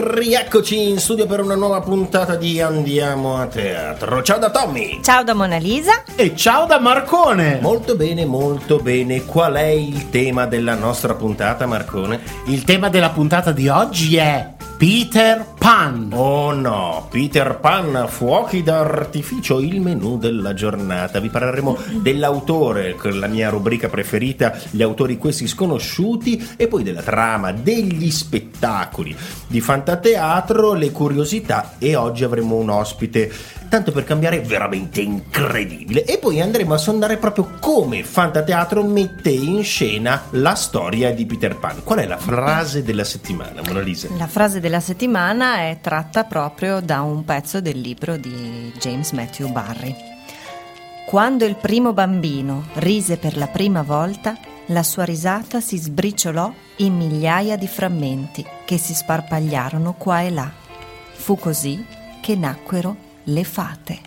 Rieccoci in studio per una nuova puntata di Andiamo a teatro. Ciao da Tommy! Ciao da Mona Lisa. E ciao da Marcone! Molto bene, molto bene. Qual è il tema della nostra puntata, Marcone? Il tema della puntata di oggi è Peter Pan. Oh no, Peter Pan, fuochi d'artificio, il menù della giornata. Vi parleremo dell'autore, la mia rubrica preferita, gli autori questi sconosciuti, e poi della trama, degli spettacoli di fantateatro, le curiosità e oggi avremo un ospite, tanto per cambiare, veramente incredibile. E poi andremo a sondare proprio come fantateatro mette in scena la storia di Peter Pan. Qual è la frase della settimana, Mona Lisa? La frase della settimana è tratta proprio da un pezzo del libro di James Matthew Barry. Quando il primo bambino rise per la prima volta, la sua risata si sbriciolò in migliaia di frammenti che si sparpagliarono qua e là. Fu così che nacquero le fate.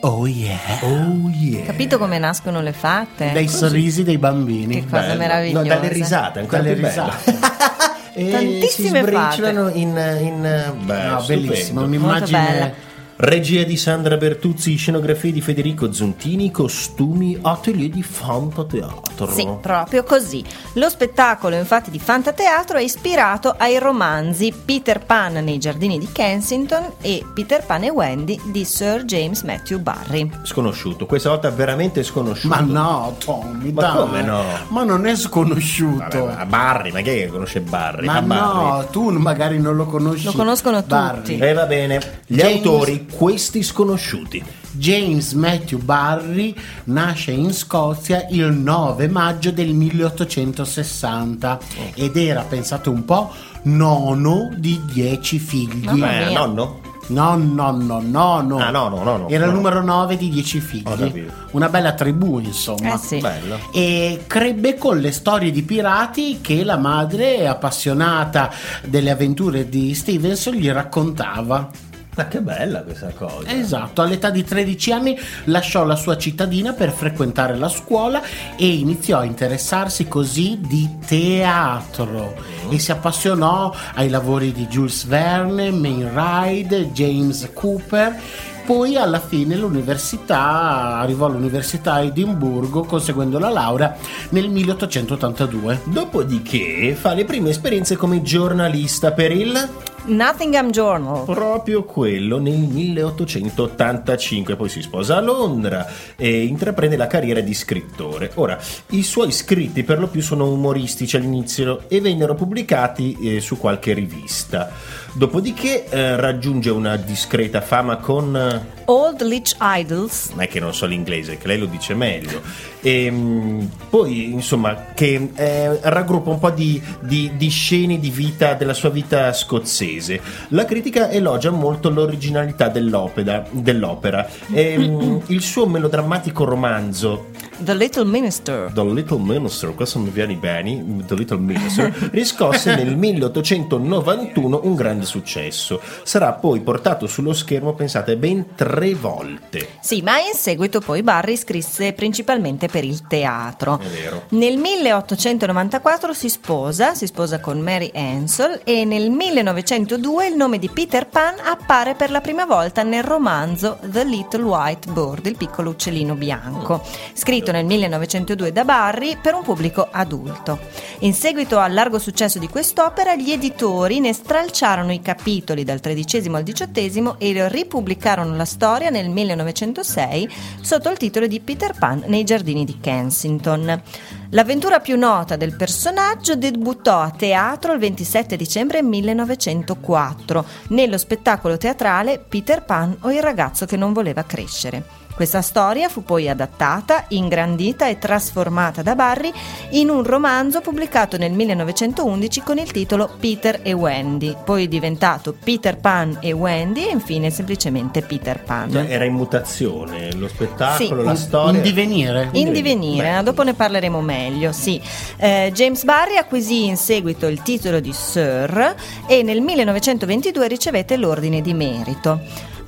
Oh yeah! Oh yeah! Capito come nascono le fate? Dai sorrisi dei bambini. Che cosa Bello. meravigliosa. No, dalle risate, ancora Dalle bello. e Tantissime si sbriciolano in, in beh, No, bellissimo, un'immagine. Regia di Sandra Bertuzzi, scenografie di Federico Zontini, costumi, atelier di fantateatro. Sì, proprio così. Lo spettacolo infatti di Fantateatro è ispirato ai romanzi Peter Pan nei giardini di Kensington e Peter Pan e Wendy di Sir James Matthew Barry. Sconosciuto, questa volta veramente sconosciuto. Ma no, Tommy, Ma dai. come no? Ma non è sconosciuto. Vabbè, ma Barry, ma chi è che conosce Barry? Ma Ah, Barry. no, tu magari non lo conosci. Lo conoscono Barry. tutti. E va bene, gli James- autori, questi sconosciuti. James Matthew Barry nasce in Scozia il 9 maggio del 1860 ed era, pensate un po', nono di dieci figli. Mamma Eh, mia. nonno? No, no, no, no, no. Ah, no, no, no, no. Era No. il numero 9 di 10 Ho figli. capito. Una bella tribù, insomma. Eh sì. Bello. E crebbe con le storie di pirati che la madre, appassionata delle avventure di Stevenson, gli raccontava. Ma che bella questa cosa. Esatto, all'età di 13 anni lasciò la sua cittadina per frequentare la scuola e iniziò a interessarsi così di teatro e si appassionò ai lavori di Jules Verne, Main Ride, James Cooper. Poi alla fine l'università arrivò all'università a Edimburgo conseguendo la laurea nel 1882. Dopodiché fa le prime esperienze come giornalista per il Nottingham Journal. Proprio quello nel 1885, poi si sposa a Londra e intraprende la carriera di scrittore. Ora, i suoi scritti per lo più sono umoristici all'inizio e vennero pubblicati eh, su qualche rivista. Dopodiché eh, raggiunge una discreta fama con... Old Leech Idols. non è che non so l'inglese, che lei lo dice meglio. E, mh, poi, insomma, che eh, raggruppa un po' di, di- di scene di vita, della sua vita scozzese. La critica elogia molto l'originalità dell'opera. dell'opera. E, mh, il suo melodrammatico romanzo The Little Minister. The Little Minister, questo mi viene bene, The Little Minister, riscosse nel 1891 un grande successo. Sarà poi portato sullo schermo, pensate, ben tre volte. Sì, ma in seguito poi Barry scrisse principalmente per il teatro. È vero. Nel 1894 si sposa, si sposa con Mary Ansel e nel 1902 il nome di Peter Pan appare per la prima volta nel romanzo The Little White Bird, il piccolo uccellino bianco, scritto nel 1902 da Barry per un pubblico adulto. In seguito al largo successo di quest'opera, gli editori ne stralciarono i capitoli dal tredicesimo al diciottesimo e ripubblicarono la storia nel 1906 sotto il titolo di Peter Pan nei giardini di Kensington. L'avventura più nota del personaggio debuttò a teatro il 27 dicembre 1904 nello spettacolo teatrale Peter Pan o il ragazzo che non voleva crescere. Questa storia fu poi adattata, ingrandita e trasformata da Barry in un romanzo pubblicato nel 1911 con il titolo Peter e Wendy, poi diventato Peter Pan e Wendy e infine semplicemente Peter Pan. Cioè, era in mutazione lo spettacolo, Sì. la In- storia. In divenire. In divenire, Beh. dopo ne parleremo meglio, sì. Eh, James Barry acquisì in seguito il titolo di Sir e nel 1922 ricevette l'ordine di merito.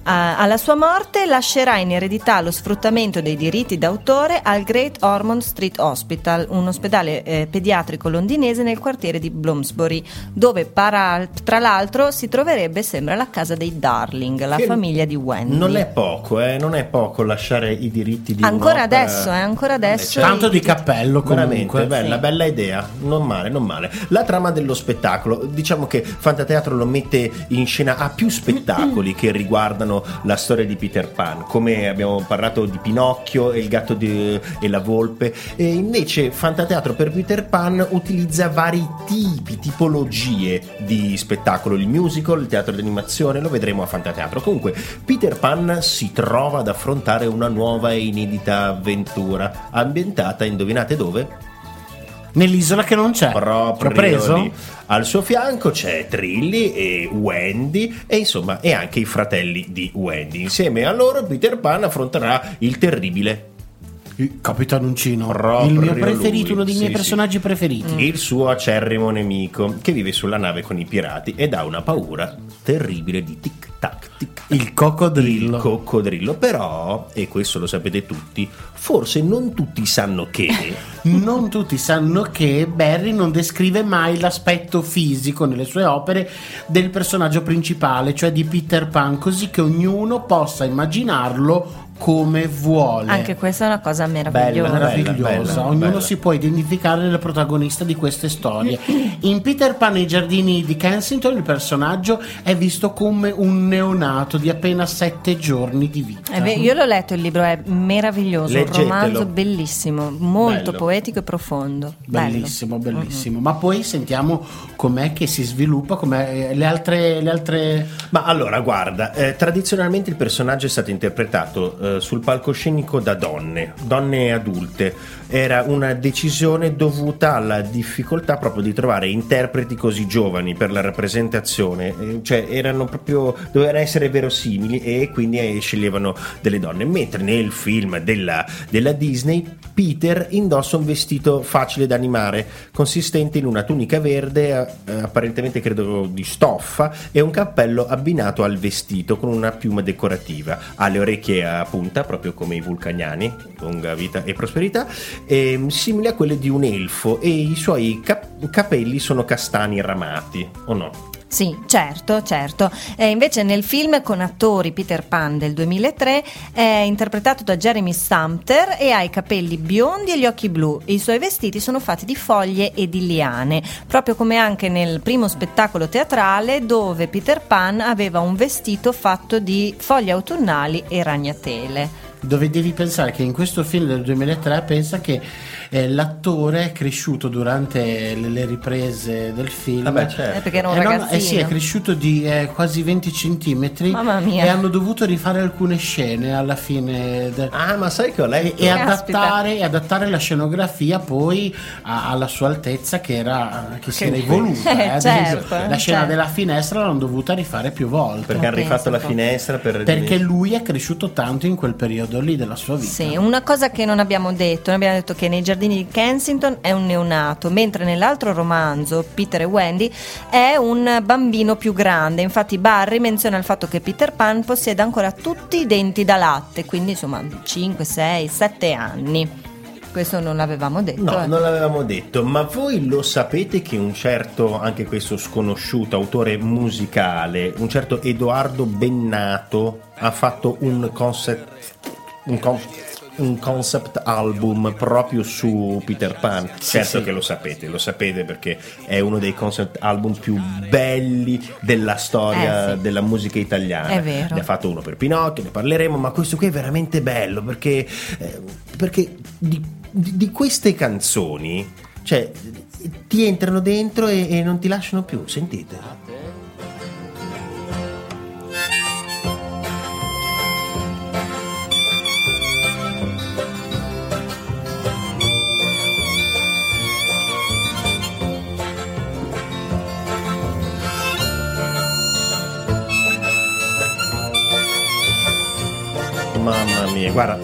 Alla sua morte lascerà in eredità lo sfruttamento dei diritti d'autore al Great Ormond Street Hospital, un ospedale eh, pediatrico londinese nel quartiere di Bloomsbury, dove para- tra l'altro si troverebbe, sembra, la casa dei Darling, la Che famiglia di Wendy. Non è poco, eh, non è poco lasciare i diritti di Ancora adesso, eh, ancora adesso. Tanto di cappello Veramente comunque. bella, Sì. bella idea, non male, non male. La trama dello spettacolo, diciamo che Fantateatro lo mette in scena a più spettacoli che riguardano la storia di Peter Pan, come abbiamo parlato di Pinocchio e il gatto di- e la volpe, e invece Fantateatro per Peter Pan utilizza vari tipi, tipologie di spettacolo, il musical, il teatro d'animazione, lo vedremo a Fantateatro. Comunque Peter Pan si trova ad affrontare una nuova e inedita avventura, ambientata, indovinate dove? Nell'isola che non c'è. proprio L'ho preso? lì. Al suo fianco c'è Trilly e Wendy e insomma e anche i fratelli di Wendy. Insieme a loro Peter Pan affronterà il terribile Capitan Uncino. Proprio il mio preferito, lui, uno dei sì, miei sì. personaggi preferiti. il suo acerrimo nemico che vive sulla nave con i pirati ed ha una paura terribile di tic tac tic tac. Il coccodrillo. Il coccodrillo, però, e questo lo sapete tutti, forse non tutti sanno che Non tutti sanno che Barry non descrive mai l'aspetto fisico nelle sue opere del personaggio principale, cioè di Peter Pan, così che ognuno possa immaginarlo come vuole. Anche questa è una cosa meravigliosa. Bella, meravigliosa, bella, ognuno bella. si può identificare nel protagonista di queste storie. In Peter Pan e i giardini di Kensington il personaggio è visto come un neonato di appena sette giorni di vita. È ve- io l'ho letto il libro, è meraviglioso, Leggetelo. un romanzo bellissimo, molto Bello. poetico e profondo. Bello. Bellissimo, bellissimo. Ma poi sentiamo com'è che si sviluppa, com'è eh, le altre, le altre Ma allora, guarda, eh, tradizionalmente il personaggio è stato interpretato eh, sul palcoscenico da donne, donne adulte. Era una decisione dovuta alla difficoltà proprio di trovare interpreti così giovani per la rappresentazione, eh, cioè erano proprio dovevano essere verosimili e quindi eh, sceglievano delle donne. Mentre nel film della, della Disney Peter indossa un vestito facile da animare, consistente in una tunica verde, apparentemente credo di stoffa, e un cappello abbinato al vestito con una piuma decorativa. Ha le orecchie a punta, proprio come i vulcaniani, lunga vita e prosperità, ehm, simili a quelle di un elfo, e i suoi cap- capelli sono castani ramati, o no? Sì, certo, certo. E invece nel film con attori Peter Pan del 2003 è interpretato da Jeremy Sumter e ha i capelli biondi e gli occhi blu. I suoi vestiti sono fatti di foglie e di liane, proprio come anche nel primo spettacolo teatrale dove Peter Pan aveva un vestito fatto di foglie autunnali e ragnatele. dove devi pensare che in questo film del 2003 pensa che eh, l'attore è cresciuto durante le, le riprese del film Vabbè, certo. Eh, perché era un Eh no, eh sì, è cresciuto di eh, quasi 20 centimetri Mamma mia. e hanno dovuto rifare alcune scene alla fine del- Ah, ma sai che ho letto? e, e adattare, e adattare la scenografia poi a- alla sua altezza che, era, che si Che- era evoluta. Certo, esempio, la scena certo. della finestra l'hanno dovuta rifare più volte. Perché hanno rifatto la finestra per... Perché lui è cresciuto tanto in quel periodo lì della sua vita. Sì, una cosa che non abbiamo detto, noi abbiamo detto che nei giardini di Kensington è un neonato, mentre nell'altro romanzo, Peter e Wendy, è un bambino più grande. Infatti Barry menziona il fatto che Peter Pan possiede ancora tutti i denti da latte, quindi insomma 5, 6, 7 anni. Questo non l'avevamo detto. No, eh. non l'avevamo detto, ma voi lo sapete che un certo, anche questo sconosciuto autore musicale, un certo Edoardo Bennato ha fatto un concept, un con- un concept album proprio su Peter Pan. certo sì. che lo sapete, lo sapete perché è uno dei concept album più belli della storia Eh, sì. della musica italiana. È vero. Ne ha fatto uno per Pinocchio, ne parleremo, ma questo qui è veramente bello perché, eh, perché di, di- di queste canzoni, cioè, ti entrano dentro e, e non ti lasciano più, sentite. Mamma mia, guarda,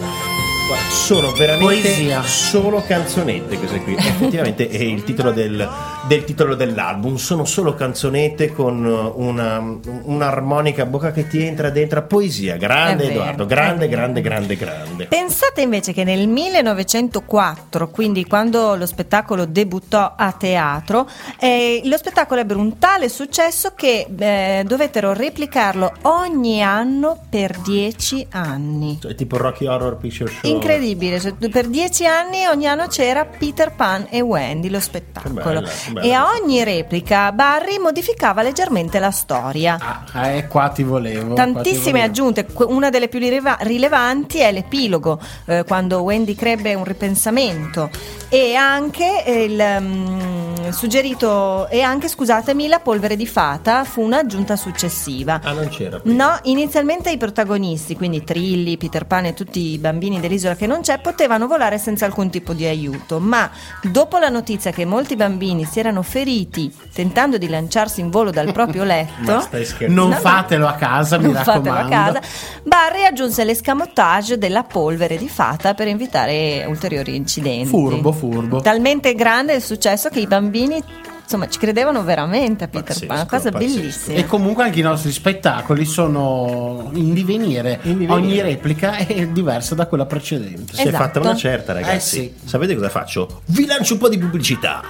Guarda, sono veramente Poesia. solo canzonette queste qui. Effettivamente è il titolo del, del titolo dell'album. Sono solo canzonette con una, un'armonica a bocca che ti entra dentro. Poesia, grande vero, Edoardo, grande, grande, grande, grande. Pensate invece che nel 1904, quindi quando lo spettacolo debuttò a teatro, eh, lo spettacolo ebbe un tale successo che eh, dovettero replicarlo ogni anno per dieci anni. È tipo Rocky Horror Picture Show. Incredibile, cioè, per dieci anni ogni anno c'era Peter Pan e Wendy lo spettacolo Che bella, che bella e a ogni replica Barry modificava leggermente la storia. Ah, eh, qua ti volevo. qua ti Tantissime volevo. aggiunte, una delle più rileva- rilevanti è l'epilogo, eh, quando Wendy crebbe un ripensamento e anche il mm, suggerito e anche scusatemi la polvere di fata fu un'aggiunta successiva. Ah, non c'era. prima. No, inizialmente i protagonisti, quindi Trilli, Peter Pan e tutti i bambini dell'isola che non c'è, potevano volare senza alcun tipo di aiuto, ma dopo la notizia che molti bambini si erano feriti tentando di lanciarsi in volo dal proprio letto? Non No, fatelo a casa, mi non fatelo a raccomando. casa, Barry aggiunse l'escamotage della polvere di fata per evitare ulteriori incidenti. Furbo, furbo. Talmente grande il successo che i bambini insomma ci credevano veramente a Peter Pazzesco, Pan, una cosa pazzesco. bellissima. E comunque anche i nostri spettacoli sono in divenire. In divenire. Ogni replica è diversa da quella precedente. Si è Esatto. fatta una certa, ragazzi. Eh sì. Sapete cosa faccio? Vi lancio un po' di pubblicità.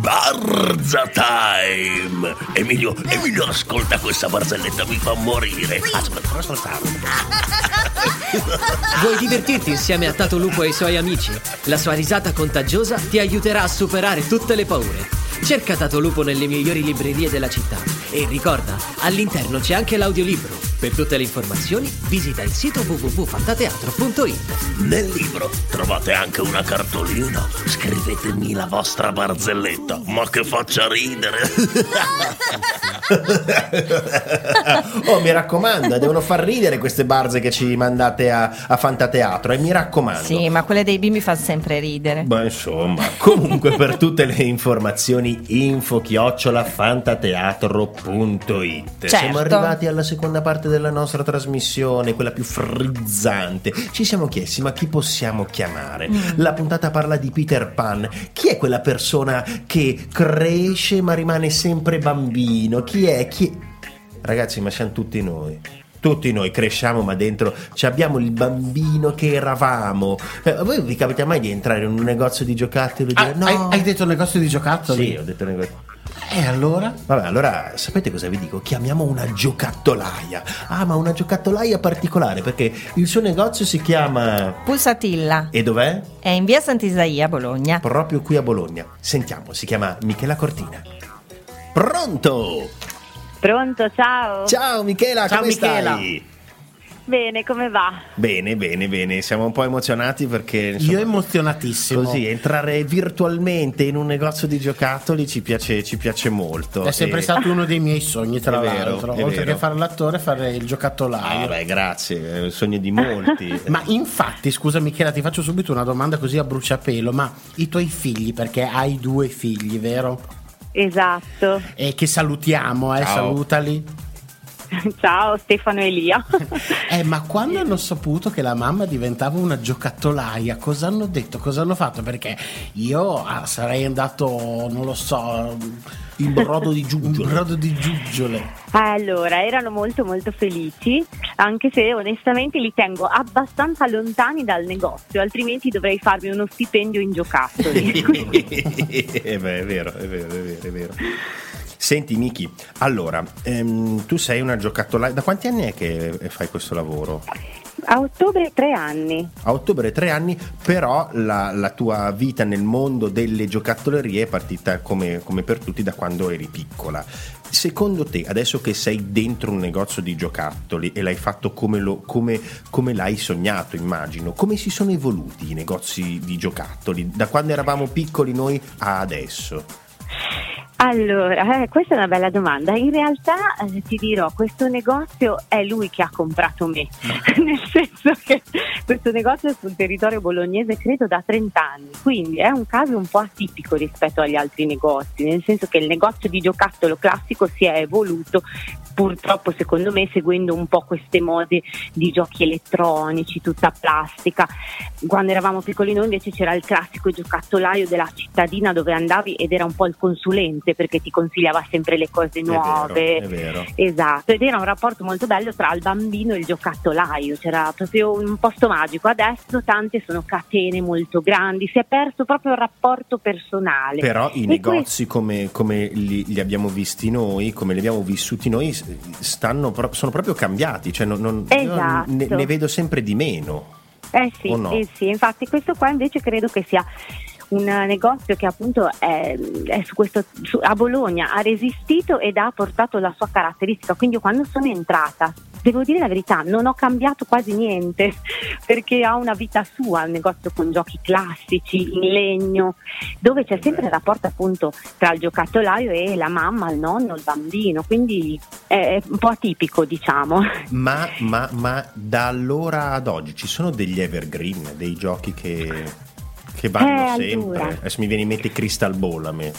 Barza Time! Emilio, Emilio, ascolta questa barzelletta, mi fa morire. Aspetta, fammi ascoltare. Vuoi divertirti insieme a Tato Lupo e i suoi amici? La sua risata contagiosa ti aiuterà a superare tutte le paure. Cerca Tato Lupo nelle migliori librerie della città e ricorda, all'interno c'è anche l'audiolibro. Per tutte le informazioni visita il sito www.fantateatro.it. Nel libro trovate anche una cartolina. Scrivetemi la vostra barzelletta, ma che faccia ridere. oh, mi raccomando, devono far ridere queste barze che ci mandate a, a Fantateatro. E mi raccomando. Sì, ma quelle dei bimbi fa sempre ridere. Beh, insomma, comunque per tutte le informazioni info chiocciola fantateatro.it Certo. Siamo arrivati alla seconda parte della nostra trasmissione, quella più frizzante. Ci siamo chiesti, ma chi possiamo chiamare? La puntata parla di Peter Pan. Chi è quella persona che cresce ma rimane sempre bambino? Chi è? Chi... Ragazzi, ma siamo tutti noi. Tutti noi cresciamo, ma dentro ci abbiamo il bambino che eravamo. Eh, a voi vi capita mai di entrare in un negozio di giocattoli e Ah, dire no? hai, hai detto negozio di giocattoli? Sì, ho detto negozio. E allora? Vabbè, allora sapete cosa vi dico? Chiamiamo una giocattolaia. Ah, ma una giocattolaia particolare perché il suo negozio si chiama. Pulsatilla E dov'è? è in via Sant'Isaia, a Bologna. Proprio qui a Bologna. Sentiamo, si chiama Michela Cortina. Pronto? Pronto, ciao. Ciao Michela, Ciao, come Michela. stai? Bene, come va? Bene, bene, bene. Siamo un po' emozionati perché insomma, Io emozionatissimo. Così, entrare virtualmente in un negozio di giocattoli ci piace, ci piace molto. È sempre E- stato uno dei miei sogni, tra È vero, l'altro. è Oltre vero. che fare l'attore, fare il Ah, giocattolaio. beh, grazie, è il sogno di molti. Ma infatti, scusa Michela, ti faccio subito una domanda così a bruciapelo, ma i tuoi figli, perché hai due figli, vero? Esatto. E che salutiamo, eh, Ciao. salutali. ciao, Stefano Elia. Eh, ma quando hanno saputo che la mamma diventava una giocattolaia, cosa hanno detto? Cosa hanno fatto? Perché io ah, sarei andato, non lo so, Il brodo di giuggiole. brodo di giuggiole. allora, erano molto molto felici, anche se onestamente li tengo abbastanza lontani dal negozio, altrimenti dovrei farmi uno stipendio in giocattoli. Eh beh, è vero, è vero, è vero, è vero. Senti Miki, allora, ehm, tu sei una giocattolaia, da quanti anni è che fai questo lavoro? A ottobre tre anni. A ottobre tre anni, però la, la tua vita nel mondo delle giocattollerie è partita come, come per tutti da quando eri piccola. Secondo te, adesso che sei dentro un negozio di giocattoli e l'hai fatto come, lo- come- come l'hai sognato, immagino, come si sono evoluti i negozi di giocattoli da quando eravamo piccoli noi a adesso? Allora, eh, questa è una bella domanda. In realtà eh, ti dirò, questo negozio è lui che ha comprato me, nel senso che questo negozio è sul territorio bolognese credo da 30 anni, quindi è un caso un po' atipico rispetto agli altri negozi, nel senso che il negozio di giocattolo classico si è evoluto purtroppo secondo me seguendo un po' queste mode di giochi elettronici, tutta plastica. Quando eravamo piccoli noi invece c'era il classico giocattolaio della cittadina dove andavi ed era un po' il consulente perché ti consigliava sempre le cose nuove. È vero, è vero. Esatto, ed era un rapporto molto bello tra il bambino e il giocattolaio, c'era proprio un posto magico. Adesso tante sono catene molto grandi, si è perso proprio il rapporto personale. Però i E negozi come, come li, li abbiamo visti noi, come li abbiamo vissuti noi, stanno sono proprio cambiati. Cioè non- non- Esatto. ne, ne vedo sempre di meno. Eh sì, no? eh sì, infatti questo qua invece credo che sia un negozio che appunto è, è su questo, su- a Bologna ha resistito ed ha portato la sua caratteristica, quindi io quando sono entrata devo dire la verità, non ho cambiato quasi niente perché ha una vita sua, un negozio con giochi classici in legno, dove c'è sempre il rapporto appunto tra il giocattolaio e la mamma, il nonno, il bambino, quindi è un po' atipico diciamo. Ma, ma- ma da allora ad oggi ci sono degli evergreen, dei giochi che, che vanno Eh, sempre. allora. Adesso mi viene in mente Crystal Ball a me.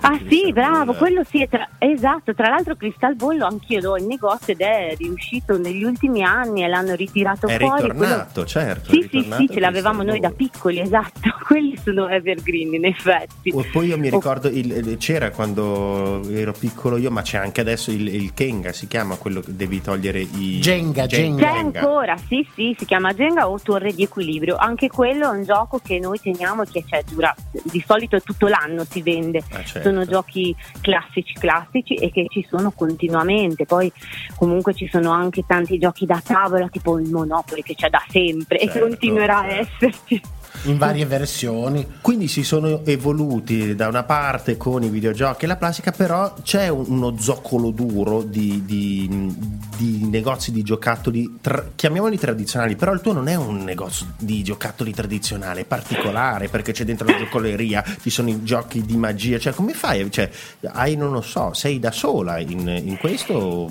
Ah Crystal sì, bravo, Ball, quello sì, è tra- esatto, tra l'altro Cristal Bollo anch'io do il negozio ed è riuscito negli ultimi anni e l'hanno ritirato È fuori. ritornato, certo. è Sì, sì, ritornato sì, ce l'avevamo Crystal noi da Ball. piccoli, esatto, quelli sono evergreen in effetti. O poi io mi ricordo, il- il- c'era quando ero piccolo io, ma c'è anche adesso il, il Kenga, si chiama quello che devi togliere i... Jenga, C'è Jenga. ancora, sì, sì, si chiama Jenga o Torre di Equilibrio. Anche quello è un gioco che noi teniamo che cioè, dura di solito tutto l'anno si vende. Ah, certo. Sono giochi classici classici e che ci sono continuamente. Poi comunque ci sono anche tanti giochi da tavola, tipo il Monopoli che c'è da sempre Certo, e continuerà a certo. esserci. In varie versioni. Quindi si sono evoluti da una parte con i videogiochi e la plastica, però c'è un- uno zoccolo duro di, di- di negozi di giocattoli, tra- chiamiamoli tradizionali, però il tuo non è un negozio di giocattoli tradizionale, è particolare perché c'è dentro la giocoleria, ci sono i giochi di magia, cioè come fai? Cioè, hai, non lo so, sei da sola in, in questo?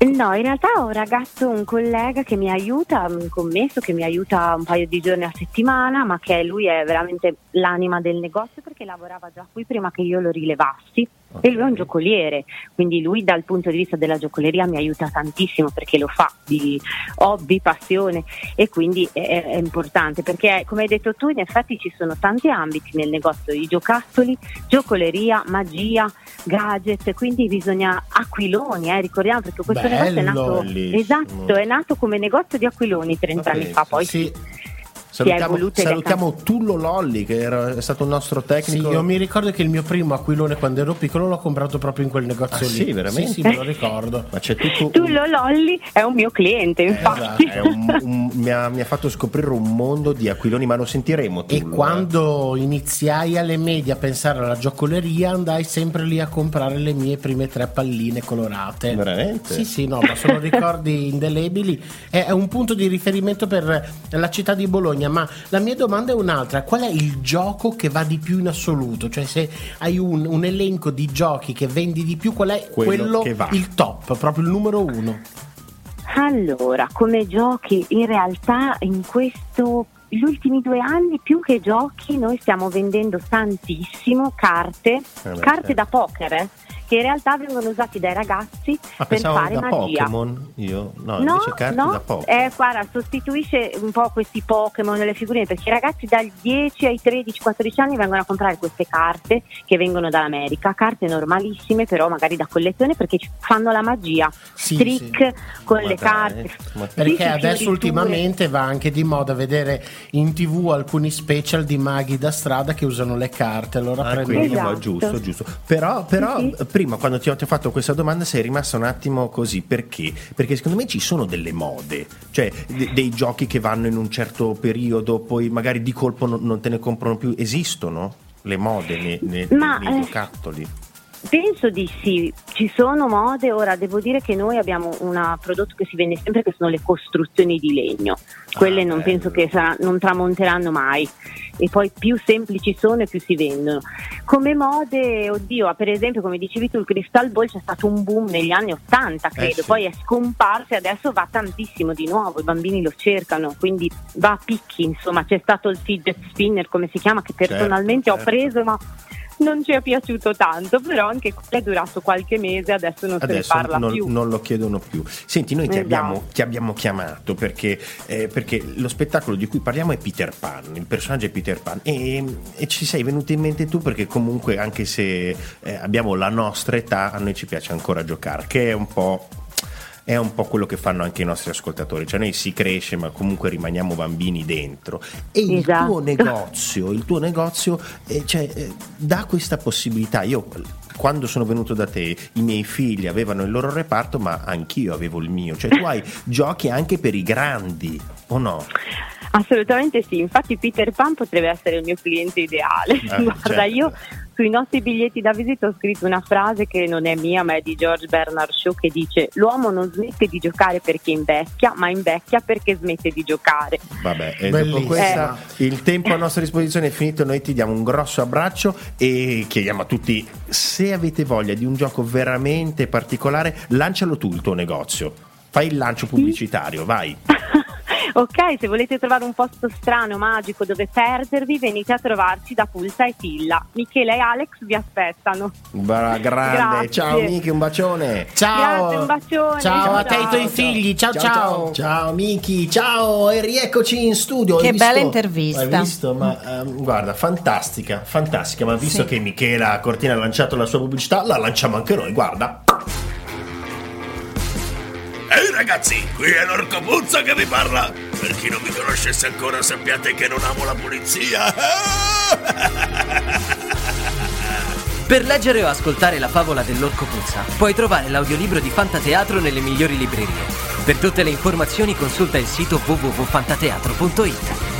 No, in realtà ho un ragazzo, un collega che mi aiuta, un commesso che mi aiuta un paio di giorni a settimana, ma che lui è veramente l'anima del negozio perché lavorava già qui prima che io lo rilevassi. E lui è un giocoliere, quindi lui dal punto di vista della giocoleria mi aiuta tantissimo perché lo fa di hobby, passione e quindi è, è importante perché come hai detto tu in effetti ci sono tanti ambiti nel negozio di giocattoli, giocoleria, magia, gadget, quindi bisogna aquiloni, eh, ricordiamo perché questo Bello, negozio è nato esatto, è nato come negozio di aquiloni 30 anni fa, poi Sì, Salutiamo, salutiamo Tullo Lolli che era, è stato un nostro sì, tecnico. io mi ricordo che il mio primo aquilone quando ero piccolo l'ho comprato proprio in quel negozio Ah, lì. sì, veramente? Sì, sì, me lo ricordo. Ma c'è tutto tu un- lo Lolli è un mio cliente, infatti. È un- un- mi, ha, mi ha fatto scoprire un mondo di aquiloni, ma lo sentiremo. E Tullo, eh. quando iniziai alle medie a pensare alla giocoleria, andai sempre lì a comprare le mie prime tre palline colorate. Veramente? Sì, sì, no, ma sono ricordi indelebili. È, è un punto di riferimento per la città di Bologna. Ma la mia domanda è un'altra: qual è il gioco che va di più in assoluto? Cioè, se hai un, un elenco di giochi che vendi di più, qual è Quello quello, che va. il top, proprio il numero uno? Allora, come giochi, in realtà in questo gli ultimi due anni più che giochi noi stiamo vendendo tantissimo carte, Eh beh, carte certo. da poker, eh, che in realtà vengono usati dai ragazzi Ah, per fare da magia. Pokémon. Io, no, No, invece carte no, da Pokémon. eh, guarda, sostituisce un po' questi Pokémon, le figurine, perché i ragazzi dagli 10 ai 13-14 anni vengono a comprare queste carte che vengono dall'America, carte normalissime però magari da collezione perché fanno la magia, Sì, trick con Ma le dai, carte. ma- Sì, Perché sì, adesso ultimamente va anche di moda vedere in tv alcuni special di maghi da strada che usano le carte. Allora Ah, prendo quindi Esatto. giusto, giusto. Però, però Sì, sì. Prima quando ti ho, ti ho fatto questa domanda sei rimasta un attimo così. Perché? Perché secondo me ci sono delle mode, cioè de- dei giochi che vanno in un certo periodo, poi magari di colpo non, non te ne comprano più. Esistono le mode nei, nei- Ma, nei eh, giocattoli? Penso di sì, ci sono mode, ora devo dire che noi abbiamo un prodotto che si vende sempre che sono le costruzioni di legno, quelle non bello. penso che sarà- non tramonteranno mai, e poi più semplici sono e più si vendono. Come mode, oddio, per esempio come dicevi tu il Crystal Ball c'è stato un boom negli anni 80 credo, Eh sì. poi è scomparso e adesso va tantissimo di nuovo, i bambini lo cercano, quindi va a picchi, insomma c'è stato il fidget spinner come si chiama che personalmente certo. ho preso ma non ci è piaciuto tanto, però anche è durato qualche mese, adesso non se ne Adesso parla non, più. non lo chiedono più. Senti, noi ti, Esatto. abbiamo, ti abbiamo chiamato perché, eh, perché lo spettacolo di cui parliamo è Peter Pan, il personaggio è Peter Pan e, e ci sei venuto in mente tu perché comunque anche se eh, abbiamo la nostra età, a noi ci piace ancora giocare, che è un po'... È un po' quello che fanno anche i nostri ascoltatori, cioè noi si cresce ma comunque rimaniamo bambini dentro e il Esatto. tuo negozio, il tuo negozio eh, cioè, eh, dà questa possibilità. Io quando sono venuto da te i miei figli avevano il loro reparto ma anch'io avevo il mio, cioè tu hai giochi anche per i grandi o no? Assolutamente sì, infatti Peter Pan potrebbe essere il mio cliente ideale. Eh, Guarda, certo. io sui nostri biglietti da visita ho scritto una frase che non è mia ma è di George Bernard Shaw che dice l'uomo non smette di giocare perché invecchia ma invecchia perché smette di giocare. Vabbè, e dopo questa il tempo a nostra disposizione è finito, noi ti diamo un grosso abbraccio e chiediamo a tutti se avete voglia di un gioco veramente particolare, lancialo tu il tuo negozio. Fai il lancio pubblicitario, vai. ok, se volete trovare un posto strano, magico dove perdervi, venite a trovarci da Pulsa e Tilla. Michele e Alex vi aspettano. Bra- grande, Grazie. ciao Miki, un bacione. Ciao. Grazie, un bacione. Ciao a te e ai Ciao, tuoi ciao. figli. Ciao ciao. Ciao Miki, ciao e rieccoci in studio. Hai Che visto- bella intervista. Hai visto? Ma ehm, guarda, fantastica, fantastica. Ma visto Sì. che Michela Cortina ha lanciato la sua pubblicità, la lanciamo anche noi, guarda. Ragazzi, qui è l'orco Puzza che vi parla. Per chi non mi conoscesse ancora sappiate che non amo la pulizia. Per leggere o ascoltare la favola dell'orco puzza, puoi trovare l'audiolibro di Fantateatro nelle migliori librerie. Per tutte le informazioni consulta il sito www.fantateatro.it.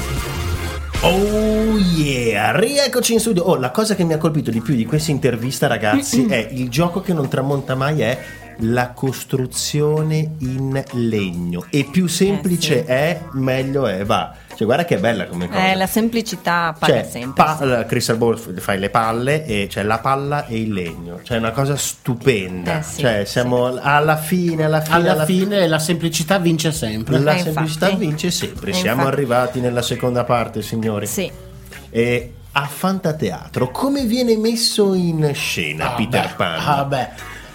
Oh yeah, rieccoci in studio. Oh, la cosa che mi ha colpito di più di questa intervista, ragazzi, è il gioco che non tramonta mai è la costruzione in legno. E più semplice Eh, sì. è, meglio è, va. Cioè, guarda che bella come cosa. Eh, la semplicità paga Cioè, sempre. pa- Crystal Ball fai le palle e c'è la palla e il legno. Cioè, è una cosa stupenda. Eh sì, cioè, siamo alla fine, alla fine, Alla fine la semplicità vince sempre. La Eh, semplicità infatti. vince sempre. Eh, Siamo infatti. arrivati nella seconda parte, signori. Sì. E a Fantateatro, come viene messo in scena Ah, Peter beh, Pan? ah, beh,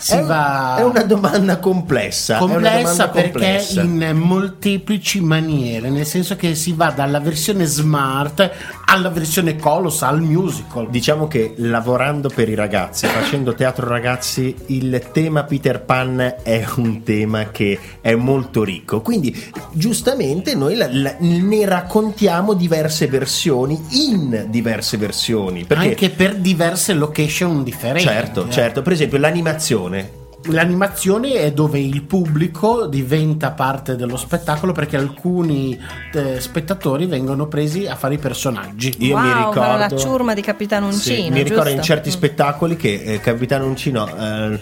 si è, va è una domanda complessa. complessa domanda perché complessa. in molteplici maniere, nel senso che si va dalla versione smart alla versione colossal musical. Diciamo che lavorando per i ragazzi, facendo teatro ragazzi, il tema Peter Pan è un tema che è molto ricco. Quindi, giustamente, noi la- la- ne raccontiamo diverse versioni in diverse versioni. Perché, Anche per diverse location differenti. certo, Eh. certo. Per esempio, l'animazione. L'animazione è dove il pubblico diventa parte dello spettacolo perché alcuni eh, spettatori vengono presi a fare i personaggi. Io wow, mi ricordo la ciurma di Capitano Sì, Uncino. mi ricordo in giusto? certi Mm. spettacoli che eh, Capitano Uncino eh,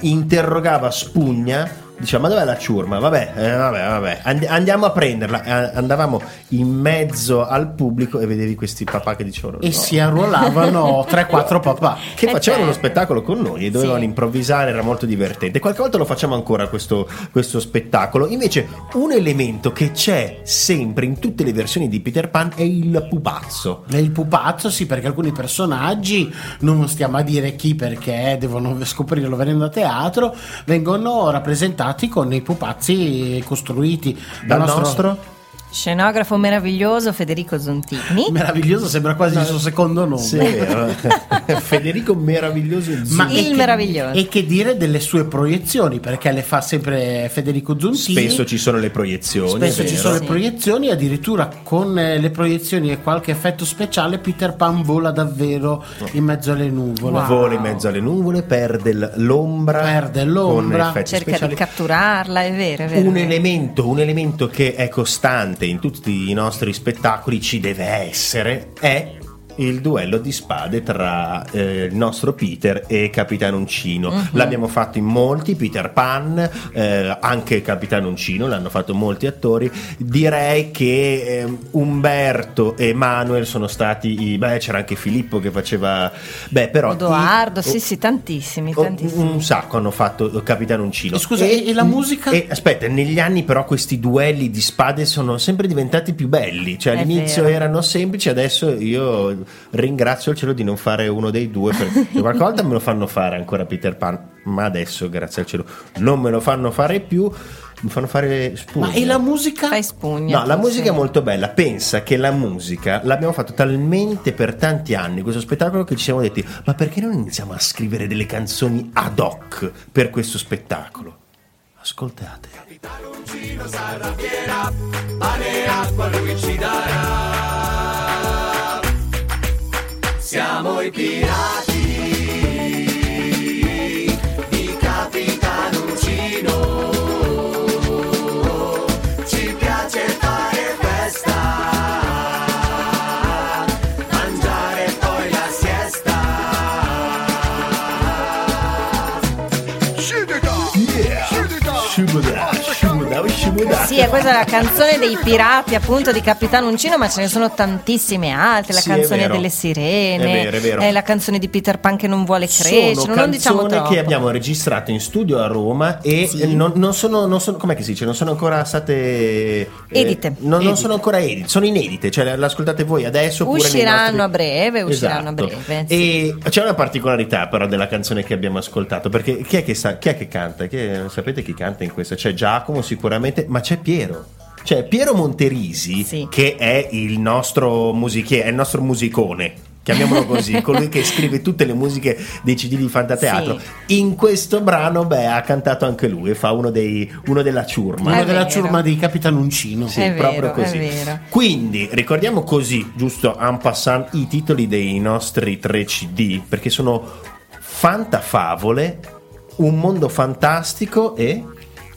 interrogava Spugna. Diceva, ma dov'è la ciurma? Vabbè, eh, vabbè, vabbè, and- andiamo a prenderla. Eh, andavamo in mezzo al pubblico e vedevi questi papà che dicevano: E "No". si arruolavano 3-4 papà. che Eh, facevano uno certo. spettacolo con noi e dovevano Sì. improvvisare, era molto divertente. Qualche volta lo facciamo ancora questo, questo spettacolo. Invece, un elemento che c'è sempre in tutte le versioni di Peter Pan è il pupazzo. E il pupazzo sì, perché alcuni personaggi, non stiamo a dire chi perché devono scoprirlo venendo a teatro, vengono rappresentati con i pupazzi costruiti. Dal nostro Scenografo meraviglioso Federico Zontini. Meraviglioso, sembra quasi il suo secondo nome. Sì. Federico meraviglioso Ma Il che- meraviglioso. E che dire delle sue proiezioni, perché le fa sempre Federico Zontini. Spesso ci sono le proiezioni. Spesso ci sono le Sì. proiezioni, addirittura con eh, le proiezioni e qualche effetto speciale, Peter Pan vola davvero in mezzo alle nuvole. Wow. Vola in mezzo alle nuvole, perde l'ombra. Perde l'ombra. Cerca speciali. di catturarla, è vero, è vero. Un è vero. elemento, un elemento che è costante in tutti i nostri spettacoli, ci deve essere, è il duello di spade tra eh, il nostro Peter e Capitano Uncino. Mhm. L'abbiamo fatto in molti, Peter Pan, eh, anche Capitano Uncino, l'hanno fatto molti attori. Direi che ehm, Umberto e Manuel sono stati, i- beh c'era anche Filippo che faceva, beh però... Edoardo, sì, sì, tantissimi, Oh, tantissimi. un sacco hanno fatto Capitano Uncino. E scusa, e- e la musica? E aspetta, negli anni però questi duelli di spade sono sempre diventati più belli. Cioè È all'inizio vero. erano semplici, adesso io ringrazio il cielo di non fare uno dei due. Perché qualche volta me lo fanno fare ancora Peter Pan, ma adesso grazie al cielo non me lo fanno fare più. Mi fanno fare spugna. Ma e la musica? Fai spugna. No, la musica sì. è molto bella. Pensa che la musica l'abbiamo fatto talmente per tanti anni questo spettacolo che ci siamo detti: ma perché non iniziamo a scrivere delle canzoni ad hoc per questo spettacolo? Ascoltate. Siamo i pirati. Scimuda. Sì, e questa è la canzone dei pirati, appunto, di Capitano Uncino, ma ce ne sono tantissime altre. La Sì, canzone delle sirene, È vero, è vero. eh, la canzone di Peter Pan che non vuole crescere. sono non diciamo canzoni troppo. che abbiamo registrato in studio a Roma e Sì. eh, non, non sono, non sono com'è che si dice non sono ancora state eh, Edite. non, non Edite. sono ancora edite sono inedite cioè le ascoltate voi adesso Usciranno nostri- a breve, usciranno a Esatto. breve, e c'è una particolarità però della canzone che abbiamo ascoltato perché chi è che, sa- chi è che canta Chi è- sapete chi canta in questa c'è Giacomo sicuramente ma c'è Piero c'è Piero Monterisi Sì. che è il nostro musichiere è il nostro musicone chiamiamolo così, colui che scrive tutte le musiche dei CD di Fantateatro. Sì. In questo brano, beh, ha cantato anche lui e fa uno, dei, uno della ciurma. Uno della ciurma di Capitano Uncino. Sì, È proprio vero, è così. vero. Quindi ricordiamo così, giusto en passant, i titoli dei nostri tre CD, perché sono Fantafavole, Un mondo fantastico e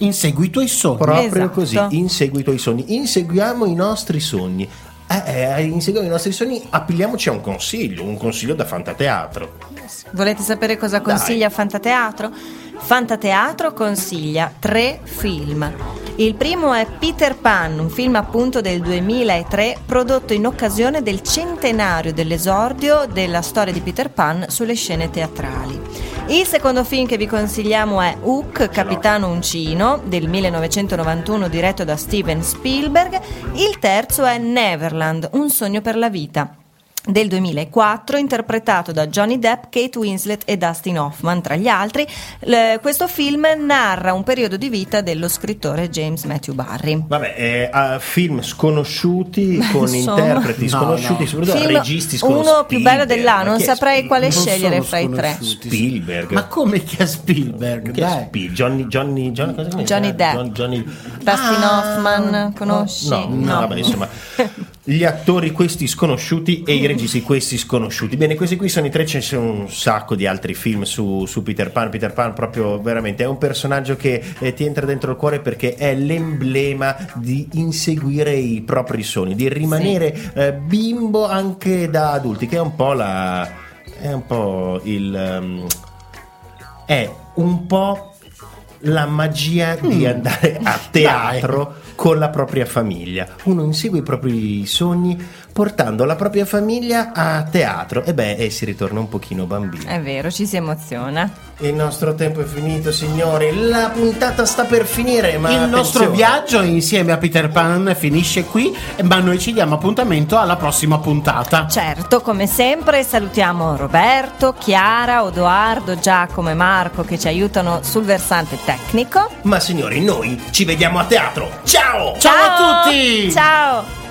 Insegui i tuoi sogni. proprio Esatto. così, in seguito ai sogni. Inseguiamo i nostri sogni. Eh, eh, inseguiamo i nostri sogni, appelliamoci a un consiglio, un consiglio da Fantateatro. Volete sapere cosa consiglia Fantateatro? Fantateatro consiglia tre film. Il primo è Peter Pan, un film appunto del 2003 prodotto in occasione del centenario dell'esordio della storia di Peter Pan sulle scene teatrali. Il secondo film che vi consigliamo è Hook, Capitano Uncino del 1991 diretto da Steven Spielberg. Il terzo è Neverland, un sogno per la vita del 2004 interpretato da Johnny Depp, Kate Winslet e Dustin Hoffman tra gli altri. Le- questo film narra un periodo di vita dello scrittore James Matthew Barry. Vabbè, eh, ha film sconosciuti con insomma. interpreti No, sconosciuti, no. soprattutto Film registi sconosciuti. uno più bello dell'anno, non Chi saprei Spiel- quale Non scegliere fra i tre. Spielberg. Ma come che è Spielberg? Chi è Dai. Spiel- Johnny, Johnny, Johnny? Johnny Depp. John- Johnny- Dustin Ah, Hoffman, conosci? No, no, vabbè, insomma, gli attori questi sconosciuti e i registi questi sconosciuti. Bene, questi qui sono i tre, ce ne sono un sacco di altri film su, su Peter Pan. Peter Pan proprio veramente è un personaggio che eh, ti entra dentro il cuore perché è l'emblema di inseguire i propri sogni, di rimanere eh, bimbo anche da adulti, che è un po' la... è un po' il... ehm, è un po' la magia di andare a teatro con la propria famiglia. Uno insegue i propri sogni portando la propria famiglia a teatro e beh, e si ritorna un pochino bambino. È vero, ci si emoziona. Il nostro tempo è finito, signori. La puntata sta per finire, ma Il nostro attenzione. viaggio insieme a Peter Pan finisce qui, ma noi ci diamo appuntamento alla prossima puntata. Certo, come sempre salutiamo Roberto, Chiara, Odoardo, Giacomo e Marco che ci aiutano sul versante tecnico. Ma signori, noi ci vediamo a teatro. Ciao! Ciao a tutti! Ciao!